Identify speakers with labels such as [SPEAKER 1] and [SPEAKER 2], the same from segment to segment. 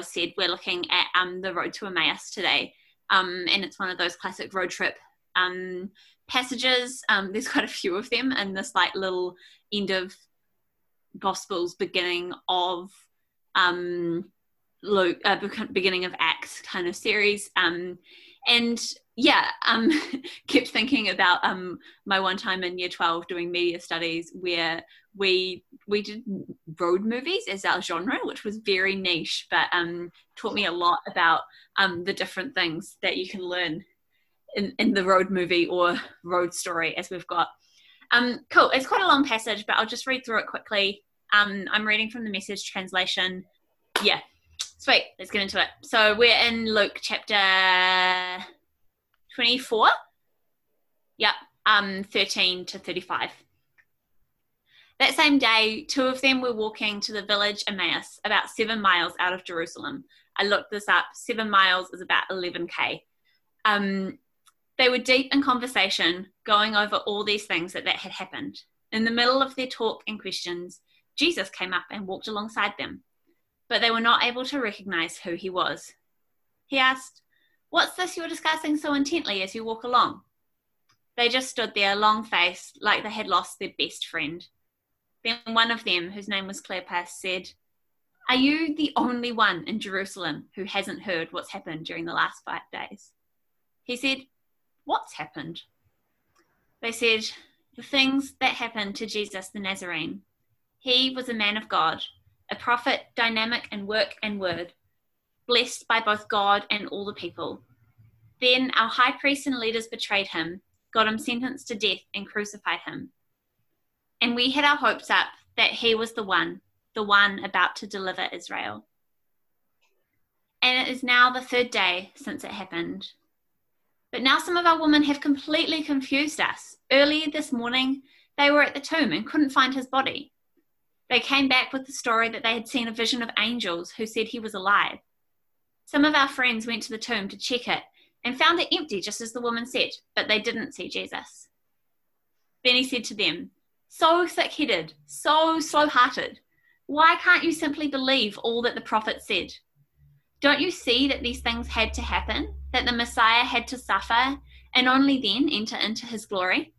[SPEAKER 1] Dale said, we're looking at um, the road to Emmaus today, um, and it's one of those classic road trip um, passages. Um, there's quite a few of them in this like little end of Gospels, beginning of um, Luke, uh, beginning of Acts kind of series, um, and yeah, kept thinking about my one time in year 12 doing media studies where we we did road movies as our genre, which was very niche, but um, taught me a lot about um, the different things that you can learn in, in the road movie or road story as we've got. Um, cool, it's quite a long passage, but I'll just read through it quickly. Um, I'm reading from the message translation. Yeah, sweet, let's get into it. So we're in Luke chapter 24. Yep, um, 13 to 35. That same day, two of them were walking to the village Emmaus, about seven miles out of Jerusalem. I looked this up. Seven miles is about 11k. Um, they were deep in conversation, going over all these things that, that had happened. In the middle of their talk and questions, Jesus came up and walked alongside them, but they were not able to recognize who he was. He asked, What's this you're discussing so intently as you walk along? They just stood there, long faced, like they had lost their best friend. Then one of them, whose name was Cleopas, said, Are you the only one in Jerusalem who hasn't heard what's happened during the last five days? He said, What's happened? They said, The things that happened to Jesus the Nazarene. He was a man of God, a prophet, dynamic in work and word, blessed by both God and all the people. Then our high priests and leaders betrayed him, got him sentenced to death, and crucified him. And we had our hopes up that he was the one, the one about to deliver Israel. And it is now the third day since it happened. But now some of our women have completely confused us. Earlier this morning, they were at the tomb and couldn't find his body. They came back with the story that they had seen a vision of angels who said he was alive. Some of our friends went to the tomb to check it and found it empty, just as the woman said, but they didn't see Jesus. Then he said to them, so thick headed, so slow hearted. Why can't you simply believe all that the prophet said? Don't you see that these things had to happen, that the Messiah had to suffer, and only then enter into his glory?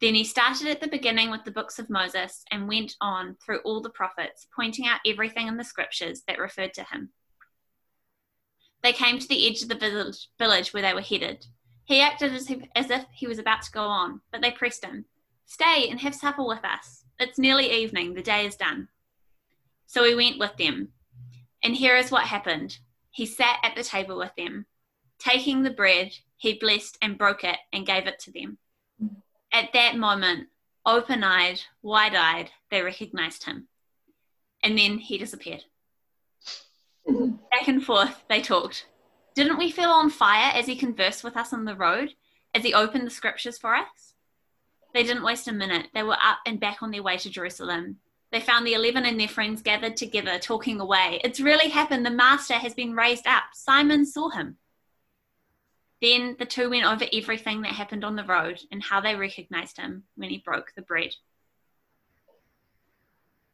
[SPEAKER 1] Then he started at the beginning with the books of Moses and went on through all the prophets, pointing out everything in the scriptures that referred to him. They came to the edge of the village, where they were headed. He acted as if he was about to go on, but they pressed him. Stay and have supper with us. It's nearly evening, the day is done. So we went with them. And here is what happened he sat at the table with them. Taking the bread, he blessed and broke it and gave it to them. At that moment, open eyed, wide eyed, they recognized him. And then he disappeared. Back and forth, they talked. Didn't we feel on fire as he conversed with us on the road, as he opened the scriptures for us? They didn't waste a minute. They were up and back on their way to Jerusalem. They found the eleven and their friends gathered together, talking away. It's really happened. The Master has been raised up. Simon saw him. Then the two went over everything that happened on the road and how they recognized him when he broke the bread.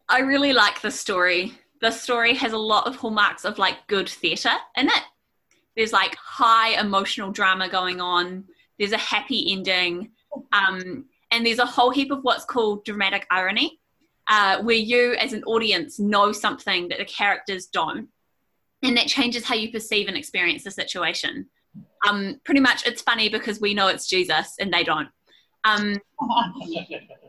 [SPEAKER 1] I really like this story. The story has a lot of hallmarks of like good theatre in it. There's like high emotional drama going on. There's a happy ending. Um, and there's a whole heap of what's called dramatic irony, uh, where you as an audience know something that the characters don't, and that changes how you perceive and experience the situation. Um, pretty much, it's funny because we know it's Jesus and they don't. Um,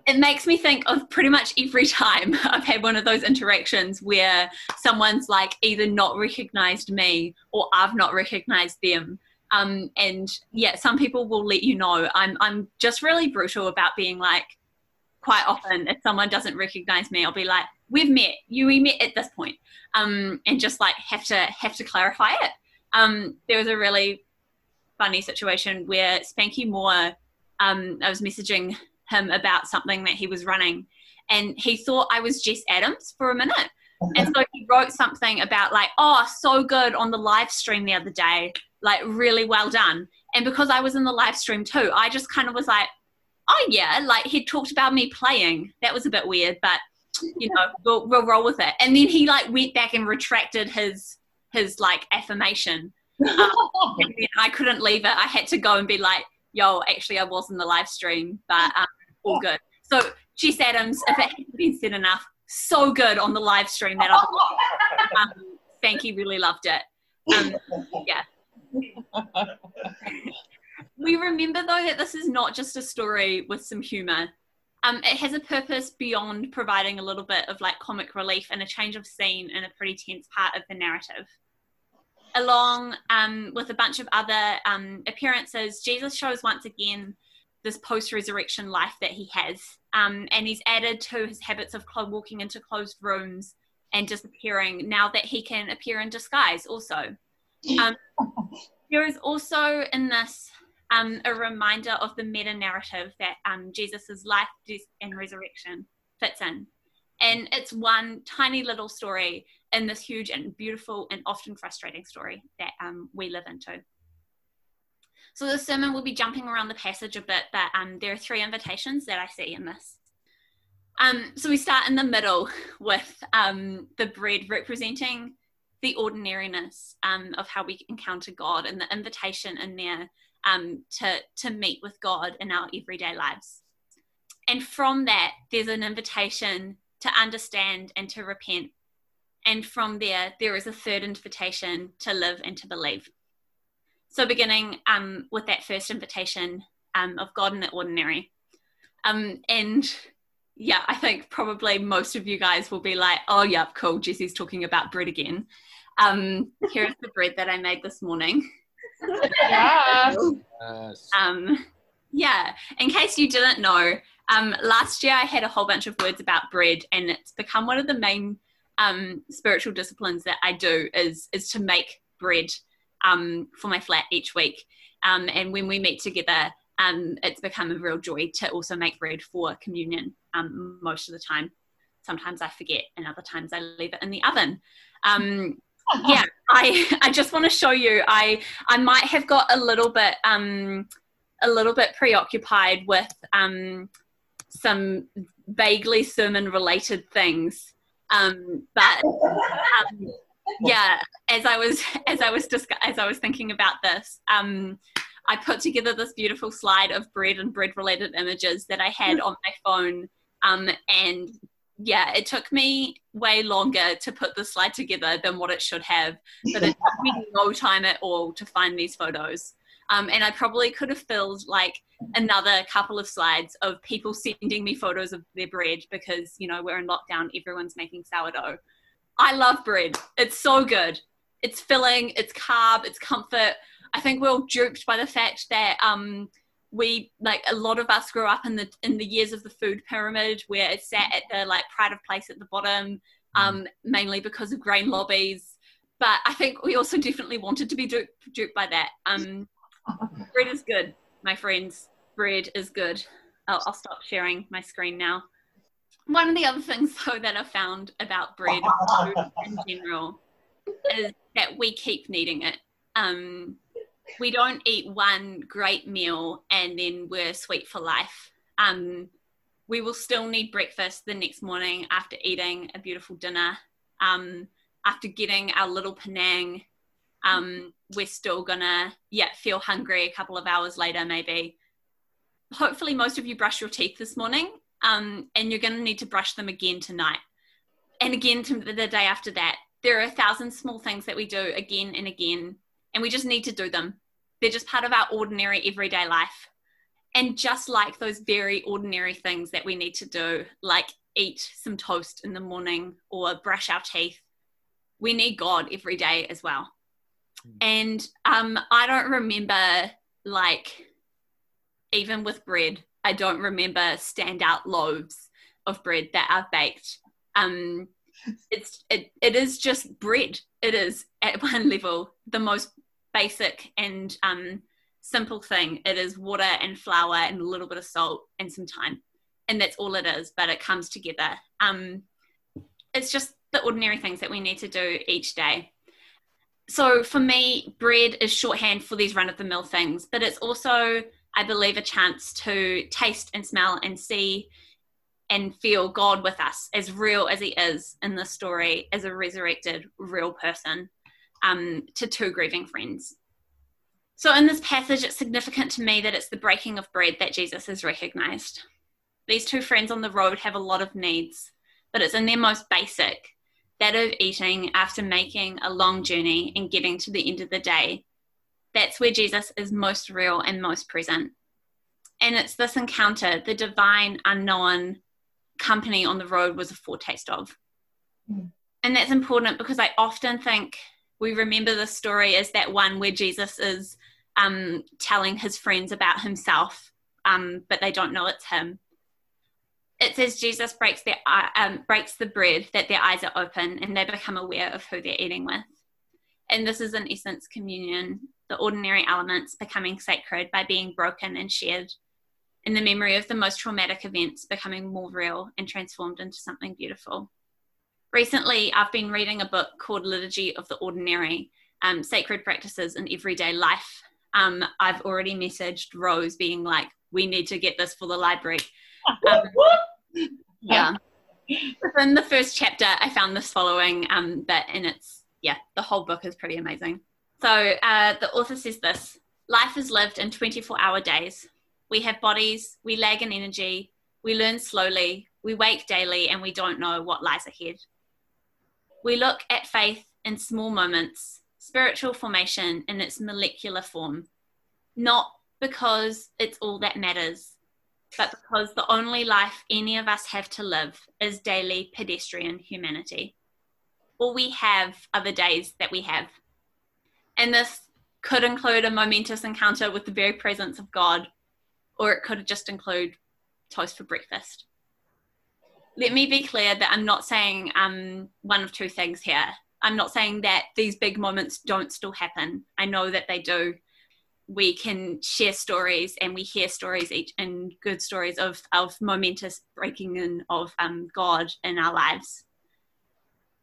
[SPEAKER 1] it makes me think of pretty much every time I've had one of those interactions where someone's like either not recognized me or I've not recognized them. Um, and yeah, some people will let you know. I'm I'm just really brutal about being like, quite often if someone doesn't recognize me, I'll be like, "We've met. You we met at this point," um, and just like have to have to clarify it. Um, there was a really funny situation where Spanky Moore, um, I was messaging him about something that he was running, and he thought I was Jess Adams for a minute. And so he wrote something about like, oh, so good on the live stream the other day like really well done. And because I was in the live stream too, I just kind of was like, oh yeah, like he talked about me playing. That was a bit weird, but you know, we'll, we'll roll with it. And then he like went back and retracted his his like affirmation. Um, I couldn't leave it. I had to go and be like, yo, actually, I was in the live stream, but um, all good. So, Jess Adams, if it hasn't been said enough, so good on the live stream that I um, Spanky really loved it. Um, yeah. We remember though that this is not just a story with some humor. Um, it has a purpose beyond providing a little bit of like comic relief and a change of scene in a pretty tense part of the narrative. Along um, with a bunch of other um, appearances, Jesus shows once again this post resurrection life that he has. Um, and he's added to his habits of walking into closed rooms and disappearing now that he can appear in disguise, also. Um, there is also in this um, a reminder of the meta narrative that um, Jesus' life, death, and resurrection fits in. And it's one tiny little story in this huge and beautiful and often frustrating story that um, we live into. So the sermon will be jumping around the passage a bit, but um, there are three invitations that I see in this. Um, so we start in the middle with um, the bread representing the ordinariness um, of how we encounter God and the invitation in there um, to, to meet with God in our everyday lives. And from that, there's an invitation to understand and to repent. And from there, there is a third invitation to live and to believe. So, beginning um, with that first invitation um, of God in the ordinary. Um, and yeah, I think probably most of you guys will be like, oh, yeah, cool. Jesse's talking about bread again. Um, here's the bread that I made this morning. yes. Um, yeah, in case you didn't know, um, last year I had a whole bunch of words about bread, and it's become one of the main um, spiritual disciplines that I do is is to make bread um, for my flat each week. Um, and when we meet together, um, it's become a real joy to also make bread for communion um, most of the time. Sometimes I forget, and other times I leave it in the oven. Um, yeah, I I just want to show you. I I might have got a little bit um a little bit preoccupied with um some vaguely sermon related things. Um, but um, yeah, as I was as I was discuss- as I was thinking about this, um, I put together this beautiful slide of bread and bread related images that I had on my phone. Um, and yeah, it took me way longer to put the slide together than what it should have, but it took me no time at all to find these photos. Um, and I probably could have filled like another couple of slides of people sending me photos of their bread because, you know, we're in lockdown, everyone's making sourdough. I love bread. It's so good. It's filling, it's carb, it's comfort. I think we're all duped by the fact that um, we like a lot of us grew up in the in the years of the food pyramid where it sat at the like pride of place at the bottom um, mm. mainly because of grain lobbies. But i think we also definitely wanted to be duped, duped by that. Um, bread is good my friends. Bread is good. I'll, I'll stop sharing my screen now. One of the other things though that i found about bread in general is that we keep needing it. Um, we don't eat one great meal and then we're sweet for life. Um, we will still need breakfast the next morning after eating a beautiful dinner. Um, after getting our little Penang, um, we're still gonna yeah feel hungry a couple of hours later maybe. Hopefully, most of you brush your teeth this morning, um, and you're gonna need to brush them again tonight, and again the day after that. There are a thousand small things that we do again and again and we just need to do them. They're just part of our ordinary everyday life. And just like those very ordinary things that we need to do, like eat some toast in the morning or brush our teeth, we need God every day as well. Mm. And um, I don't remember, like, even with bread, I don't remember standout loaves of bread that are baked. Um, it's it, it is just bread. It is at one level the most basic and um, simple thing. It is water and flour and a little bit of salt and some time. And that's all it is, but it comes together. Um, it's just the ordinary things that we need to do each day. So for me, bread is shorthand for these run of the mill things, but it's also, I believe, a chance to taste and smell and see and feel God with us as real as He is in the story as a resurrected, real person um, to two grieving friends. So, in this passage, it's significant to me that it's the breaking of bread that Jesus is recognized. These two friends on the road have a lot of needs, but it's in their most basic that of eating after making a long journey and getting to the end of the day. That's where Jesus is most real and most present. And it's this encounter, the divine, unknown company on the road was a foretaste of. Mm. And that's important because I often think we remember the story as that one where Jesus is um, telling his friends about himself, um, but they don't know it's him it says Jesus breaks their um, breaks the bread that their eyes are open and they become aware of who they're eating with. And this is in essence communion, the ordinary elements becoming sacred by being broken and shared, in the memory of the most traumatic events becoming more real and transformed into something beautiful. Recently, I've been reading a book called Liturgy of the Ordinary um, Sacred Practices in Everyday Life. Um, I've already messaged Rose being like, we need to get this for the library um, yeah. Within the first chapter, I found this following um, bit, and it's, yeah, the whole book is pretty amazing. So uh, the author says this Life is lived in 24 hour days. We have bodies, we lag in energy, we learn slowly, we wake daily, and we don't know what lies ahead. We look at faith in small moments, spiritual formation in its molecular form, not because it's all that matters, but because the only life any of us have to live is daily pedestrian humanity. All we have are the days that we have. And this could include a momentous encounter with the very presence of God, or it could just include toast for breakfast. Let me be clear that I'm not saying um, one of two things here. I'm not saying that these big moments don't still happen. I know that they do we can share stories and we hear stories each and good stories of, of momentous breaking in of um, God in our lives.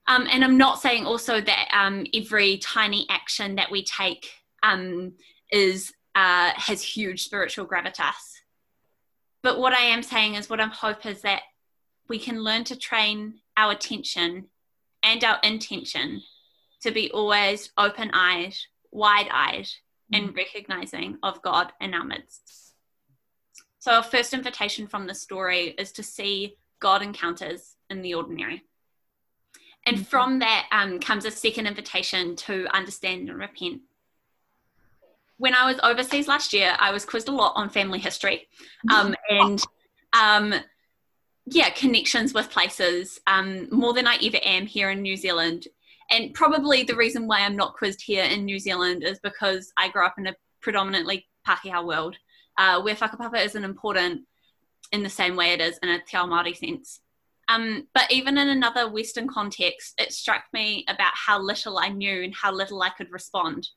[SPEAKER 1] Um, and I'm not saying also that um, every tiny action that we take um, is uh, has huge spiritual gravitas. But what I am saying is, what I hope is that we can learn to train our attention and our intention to be always open eyed, wide eyed, and mm. recognizing of God in our midst. So, our first invitation from the story is to see God encounters in the ordinary. And mm-hmm. from that um, comes a second invitation to understand and repent. When I was overseas last year, I was quizzed a lot on family history um, and um, yeah, connections with places um, more than I ever am here in New Zealand and probably the reason why I'm not quizzed here in New Zealand is because I grew up in a predominantly Pākehā world, uh, where whakapapa isn't important in the same way it is in a Te Ao Māori sense. Um, but even in another Western context, it struck me about how little I knew and how little I could respond.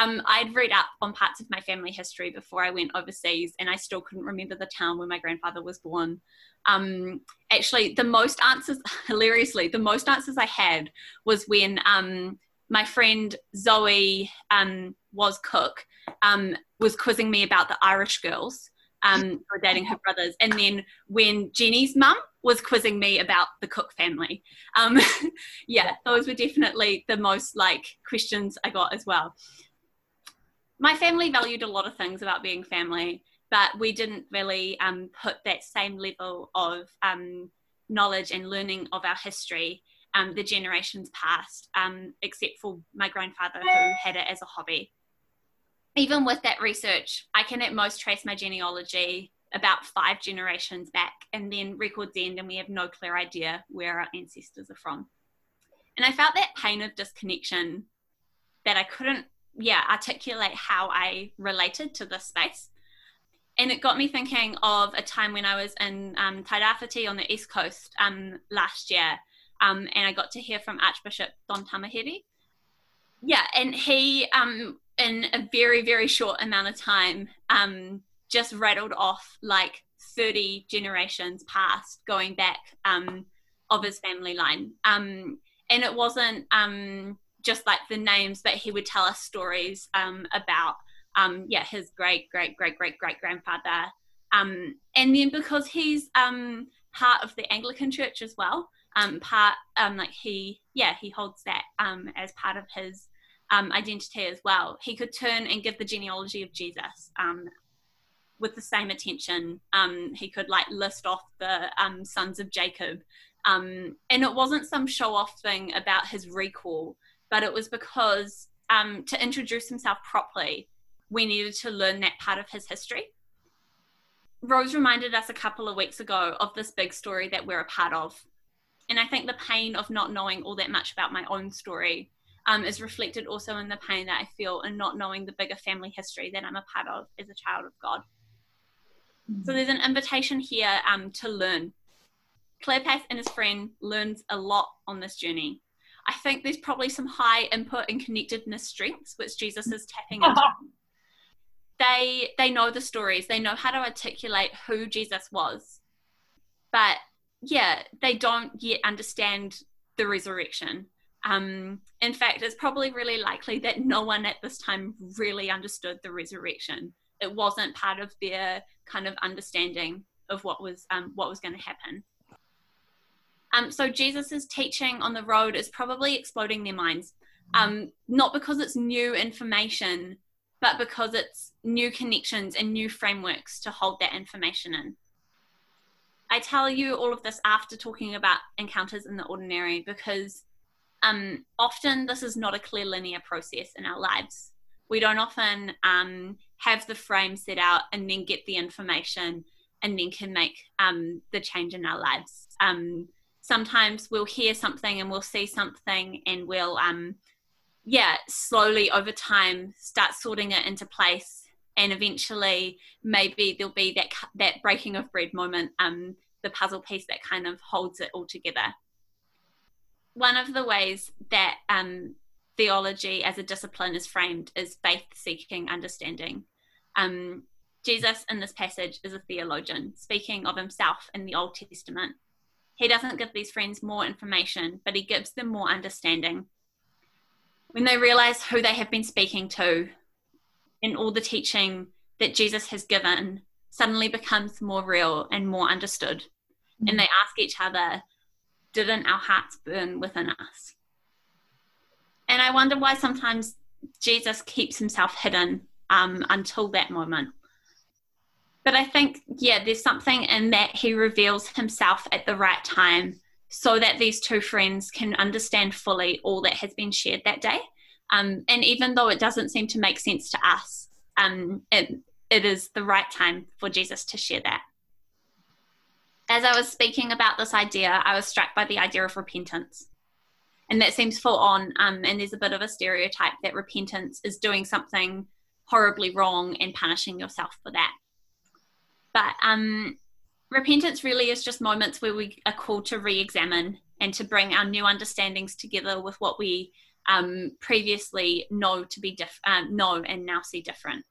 [SPEAKER 1] Um, I'd read up on parts of my family history before I went overseas, and I still couldn't remember the town where my grandfather was born. Um, actually, the most answers, hilariously, the most answers I had was when um, my friend Zoe um, was cook, um, was quizzing me about the Irish girls um, who were dating her brothers, and then when Jenny's mum was quizzing me about the Cook family. Um, yeah, those were definitely the most like questions I got as well my family valued a lot of things about being family, but we didn't really um, put that same level of um, knowledge and learning of our history um, the generations past, um, except for my grandfather who had it as a hobby. Even with that research, I can at most trace my genealogy about five generations back, and then records end, and we have no clear idea where our ancestors are from. And I felt that pain of disconnection that I couldn't yeah articulate how I related to this space. And it got me thinking of a time when I was in um, Tairāwhiti on the east coast um, last year, um, and I got to hear from Archbishop Don Tamihere. Yeah, and he, um, in a very very short amount of time, um, just rattled off like 30 generations past, going back um, of his family line. and it wasn't just like the names, but he would tell us stories um, about, um, yeah, his great, great, great, great, great grandfather. Um, and then because he's um, part of the Anglican Church as well. Um, part um, like he, yeah, he holds that um, as part of his um, identity as well. He could turn and give the genealogy of Jesus um, with the same attention. Um, he could like list off the um, sons of Jacob. Um, and it wasn't some show off thing about his recall, but it was because um, to introduce himself properly, we needed to learn that part of his history. Rose reminded us a couple of weeks ago of this big story that we're a part of. And I think the pain of not knowing all that much about my own story um, is reflected also in the pain that I feel in not knowing the bigger family history that I'm a part of as a child of God. Mm-hmm. So there's an invitation here um, to learn. Cleopas and his friend learns a lot on this journey. I think there's probably some high input and connectedness strengths which Jesus is tapping into. they they know the stories, they know how to articulate who Jesus was, but yeah, they don't yet understand the resurrection. Um, in fact, it's probably really likely that no one at this time really understood the resurrection. It wasn't part of their kind of understanding of what was um, what was going to happen. Um, so Jesus's teaching on the road is probably exploding their minds, um, not because it's new information, but because it's new connections and new frameworks to hold that information in. I tell you all of this after talking about encounters in the ordinary because um, often this is not a clear linear process in our lives. We don't often um, have the frame set out and then get the information and then can make um, the change in our lives. Sometimes we'll hear something and we'll see something and we'll, um, yeah, slowly over time start sorting it into place. And eventually, maybe there'll be that that breaking of bread moment, um, the puzzle piece that kind of holds it all together one of the ways that um, theology as a discipline is framed is faith seeking understanding. Um, Jesus in this passage is a theologian, speaking of himself in the Old Testament. He doesn't give these friends more information, but he gives them more understanding. When they realize who they have been speaking to and all the teaching that Jesus has given suddenly becomes more real and more understood. Mm-hmm. And they ask each other, didn't our hearts burn within us? And I wonder why sometimes Jesus keeps himself hidden um, until that moment. But I think, yeah, there's something in that he reveals himself at the right time so that these two friends can understand fully all that has been shared that day. Um, and even though it doesn't seem to make sense to us, um, it, it is the right time for Jesus to share that as I was speaking about this idea, I was struck by the idea of repentance. And that seems full on. Um, and there's a bit of a stereotype that repentance is doing something horribly wrong and punishing yourself for that. But um, repentance really is just moments where we are called to re examine and to bring our new understandings together with what we um, previously know to be diff- uh, know and now see different.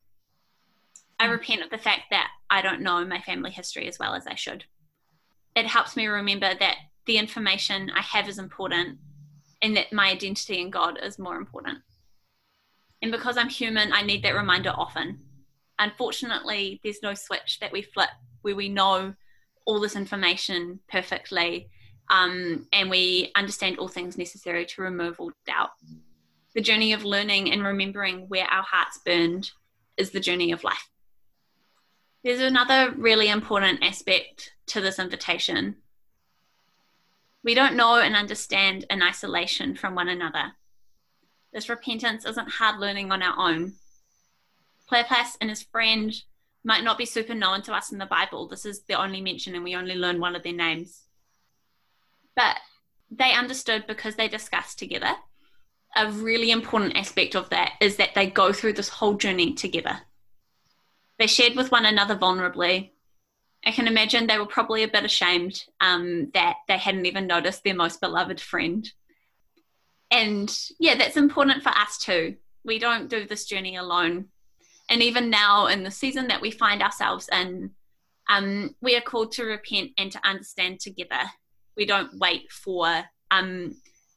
[SPEAKER 1] I repent of the fact that I don't know my family history as well as I should it helps me remember that the information I have is important and that my identity in God is more important. And because I'm human, I need that reminder often. Unfortunately, there's no switch that we flip where we know all this information perfectly um, and we understand all things necessary to remove all doubt. The journey of learning and remembering where our hearts burned is the journey of life. There's another really important aspect to this invitation. We don't know and understand in isolation from one another. This repentance isn't hard learning on our own. Cleopas and his friend might not be super known to us in the Bible. This is the only mention, and we only learn one of their names. But they understood because they discussed together. A really important aspect of that is that they go through this whole journey together. They shared with one another vulnerably. I can imagine they were probably a bit ashamed um, that they hadn't even noticed their most beloved friend. And yeah, that's important for us too. We don't do this journey alone. And even now, in the season that we find ourselves in, um, we are called to repent and to understand together. We don't wait for um,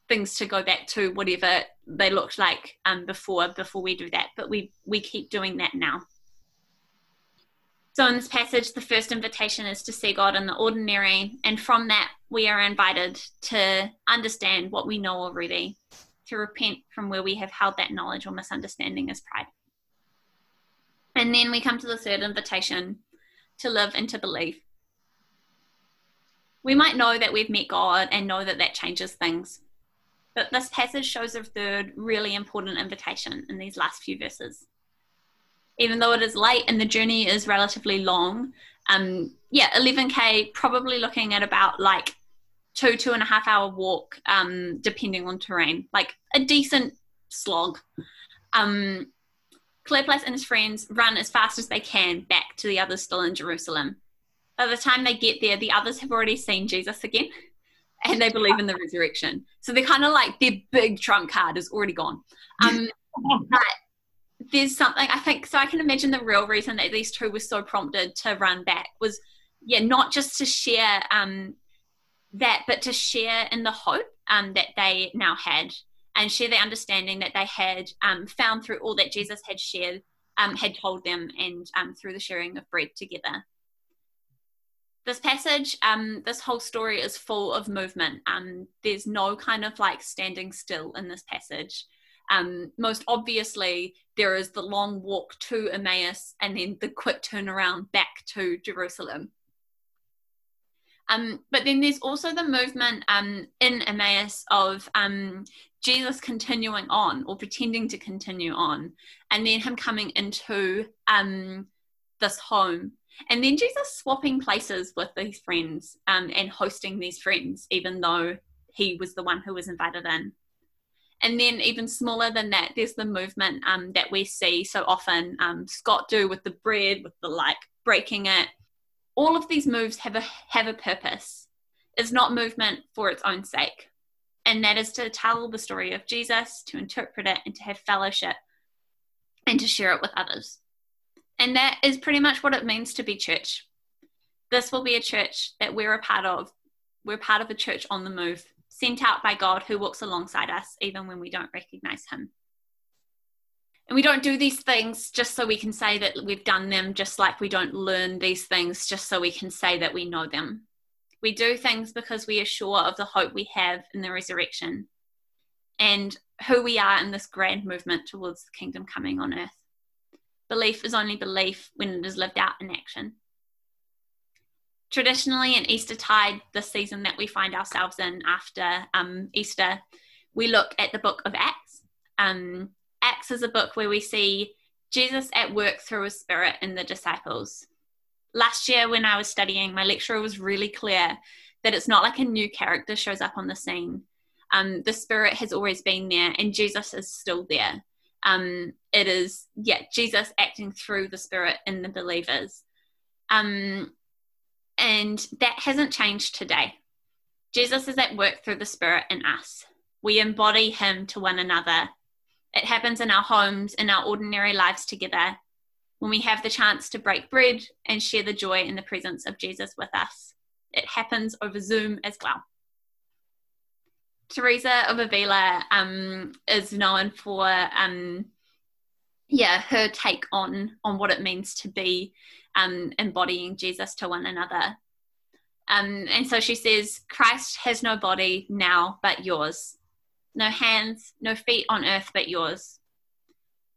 [SPEAKER 1] things to go back to whatever they looked like um, before before we do that, but we we keep doing that now. So, in this passage, the first invitation is to see God in the ordinary, and from that, we are invited to understand what we know already, to repent from where we have held that knowledge or misunderstanding as pride. And then we come to the third invitation to live and to believe. We might know that we've met God and know that that changes things. But this passage shows a third really important invitation in these last few verses. Even though it is late and the journey is relatively long, um, yeah, 11k, probably looking at about like two, two and a half hour walk, um, depending on terrain, like a decent slog. Um, Cleopas and his friends run as fast as they can back to the others still in Jerusalem. By the time they get there, the others have already seen Jesus again and they believe in the resurrection. So they're kind of like their big trump card is already gone. Um, but there's something I think so. I can imagine the real reason that these two were so prompted to run back was, yeah, not just to share um, that, but to share in the hope um, that they now had and share the understanding that they had um, found through all that Jesus had shared, um, had told them, and um, through the sharing of bread together. This passage, um, this whole story is full of movement. Um, there's no kind of like standing still in this passage. Um, most obviously, there is the long walk to Emmaus and then the quick turnaround back to Jerusalem. Um, but then there's also the movement um, in Emmaus of um, Jesus continuing on or pretending to continue on, and then him coming into um, this home. And then Jesus swapping places with these friends um, and hosting these friends, even though he was the one who was invited in. And then, even smaller than that, there's the movement um, that we see so often um, Scott do with the bread, with the like breaking it. All of these moves have a have a purpose. It's not movement for its own sake and that is to tell the story of Jesus, to interpret it, and to have fellowship and to share it with others. And that is pretty much what it means to be church. This will be a church that we're a part of. We're part of a church on the move, sent out by God who walks alongside us, even when we don't recognize Him. And we don't do these things just so we can say that we've done them, just like we don't learn these things just so we can say that we know them. We do things because we are sure of the hope we have in the resurrection and who we are in this grand movement towards the kingdom coming on earth. Belief is only belief when it is lived out in action. Traditionally, in Eastertide, the season that we find ourselves in after um, Easter, we look at the book of Acts. Um, Acts is a book where we see Jesus at work through his spirit in the disciples last year when I was studying, my lecturer was really clear that it's not like a new character shows up on the scene. Um, the spirit has always been there, and Jesus is still there. Um, it is, yeah, Jesus acting through the spirit in the believers. Um, and that hasn't changed today. Jesus is at work through the spirit in us. We embody him to one another. It happens in our homes, in our ordinary lives together when we have the chance to break bread and share the joy in the presence of Jesus with us. It happens over Zoom as well. Teresa of Avila um, is known for, um, yeah, her take on on what it means to be um, embodying Jesus to one another. Um, and so she says, Christ has no body now but yours, no hands, no feet on earth but yours.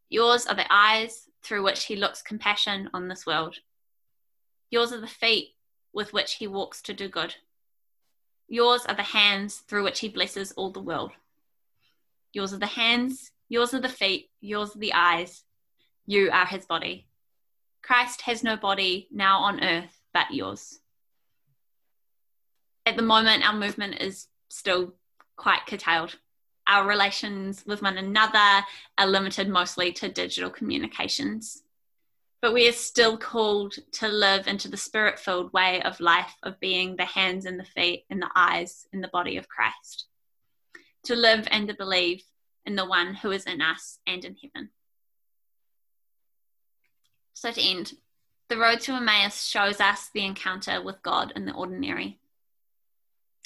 [SPEAKER 1] Yours are the eyes, through which he looks compassion on this world. Yours are the feet with which he walks to do good. Yours are the hands through which he blesses all the world. Yours are the hands, yours are the feet, yours are the eyes. You are his body. Christ has no body now on earth but yours. At the moment, our movement is still quite curtailed our relations with one another are limited mostly to digital communications. But we are still called to live into the spirit filled way of life of being the hands and the feet and the eyes in the body of Christ. To live and to believe in the one who is in us and in heaven. So, to end, the road to Emmaus shows us the encounter with God in the ordinary.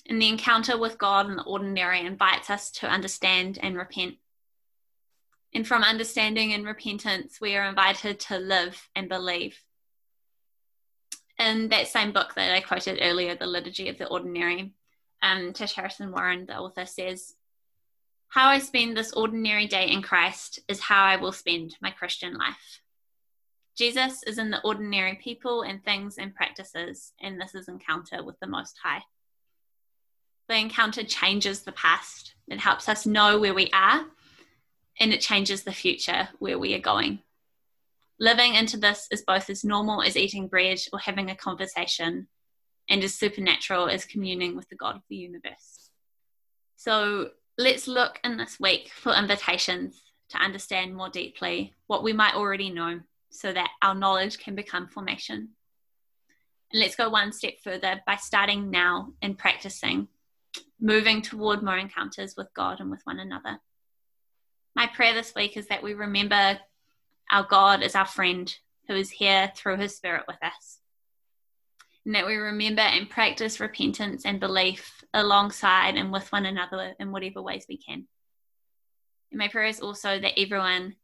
[SPEAKER 1] And the encounter with God in the ordinary invites us to understand and repent. And from understanding and repentance, we are invited to live and believe. in that same book that I quoted earlier, The Liturgy of the Ordinary, um, Tish Harrison Warren, the author, says, How I spend this ordinary day in Christ is how I will spend my Christian life. Jesus is in the ordinary people and things and practices, and this is encounter with the Most High. The encounter changes the past, it helps us know where we are, and it changes the future where we are going. Living into this is both as normal as eating bread or having a conversation, and as supernatural as communing with the God of the universe. So let's look in this week for invitations to understand more deeply what we might already know so that our knowledge can become formation. And let's go one step further by starting now and practicing, moving toward more encounters with God and with one another. My prayer this week is that we remember our God is our friend who is here through his spirit with us. And that we remember and practice repentance and belief alongside and with one another in whatever ways we can. And my prayer is also that everyone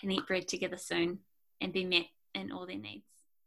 [SPEAKER 1] can eat bread together soon and be met in all their needs.